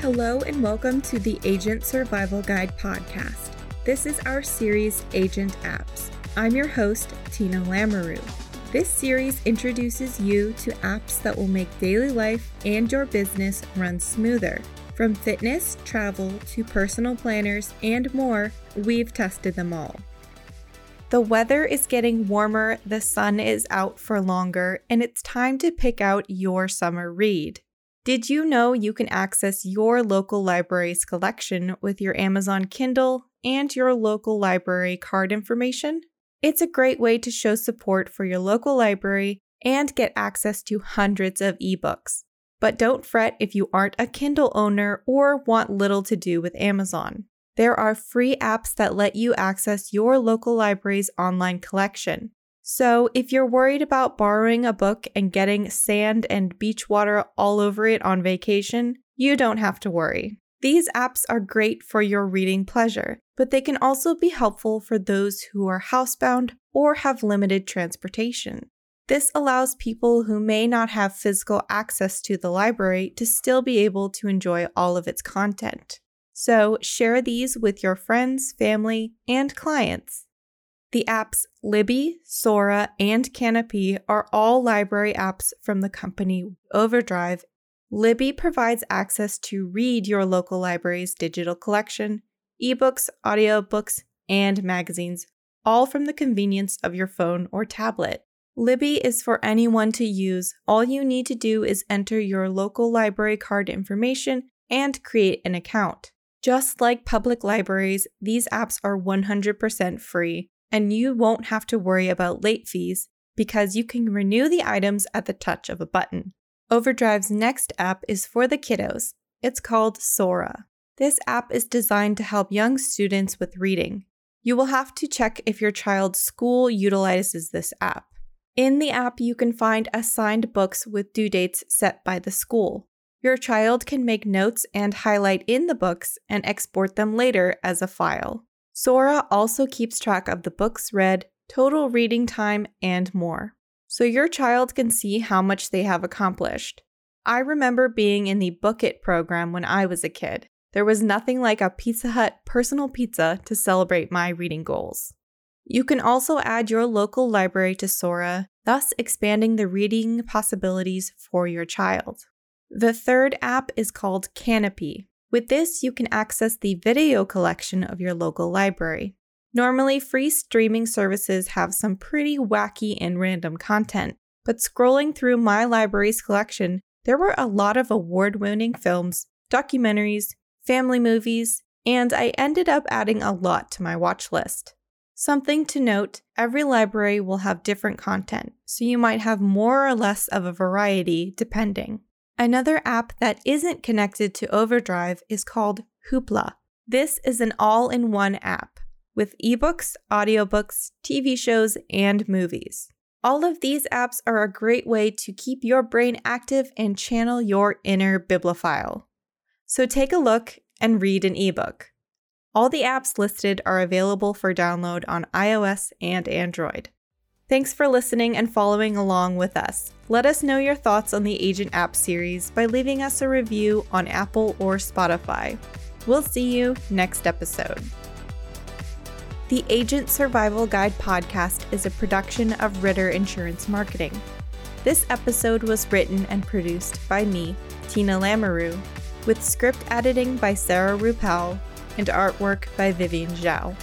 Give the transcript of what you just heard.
Hello, and welcome to the Agent Survival Guide podcast. This is our series, Agent Apps. I'm your host, Tina Lamoureux. This series introduces you to apps that will make daily life and your business run smoother. From fitness, travel, to personal planners, and more, we've tested them all. The weather is getting warmer, the sun is out for longer, and it's time to pick out your summer read. Did you know you can access your local library's collection with your Amazon Kindle and your local library card information? It's a great way to show support for your local library and get access to hundreds of ebooks. But don't fret if you aren't a Kindle owner or want little to do with Amazon. There are free apps that let you access your local library's online collection. So, if you're worried about borrowing a book and getting sand and beach water all over it on vacation, you don't have to worry. These apps are great for your reading pleasure, but they can also be helpful for those who are housebound or have limited transportation. This allows people who may not have physical access to the library to still be able to enjoy all of its content. So, share these with your friends, family, and clients. The apps Libby, Sora, and Kanopy are all library apps from the company Overdrive. Libby provides access to read your local library's digital collection, ebooks, audiobooks, and magazines, all from the convenience of your phone or tablet. Libby is for anyone to use. All you need to do is enter your local library card information and create an account. Just like public libraries, these apps are 100% free and you won't have to worry about late fees because you can renew the items at the touch of a button. Overdrive's next app is for the kiddos. It's called Sora. This app is designed to help young students with reading. You will have to check if your child's school utilizes this app. In the app, you can find assigned books with due dates set by the school. Your child can make notes and highlight in the books and export them later as a file. Sora also keeps track of the books read, total reading time, and more. So your child can see how much they have accomplished. I remember being in the Book It program when I was a kid. There was nothing like a Pizza Hut personal pizza to celebrate my reading goals. You can also add your local library to Sora, thus expanding the reading possibilities for your child. The third app is called Kanopy. With this, you can access the video collection of your local library. Normally, free streaming services have some pretty wacky and random content, but scrolling through my library's collection, there were a lot of award winning films, documentaries, family movies, and I ended up adding a lot to my watch list. Something to note every library will have different content, so you might have more or less of a variety depending. Another app that isn't connected to Overdrive is called Hoopla. This is an all in one app with ebooks, audiobooks, TV shows, and movies. All of these apps are a great way to keep your brain active and channel your inner bibliophile. So take a look and read an ebook. All the apps listed are available for download on iOS and Android. Thanks for listening and following along with us. Let us know your thoughts on the Agent App series by leaving us a review on Apple or Spotify. We'll see you next episode. The Agent Survival Guide podcast is a production of Ritter Insurance Marketing. This episode was written and produced by me, Tina Lamoureux, with script editing by Sarah Rupel and artwork by Vivian Zhao.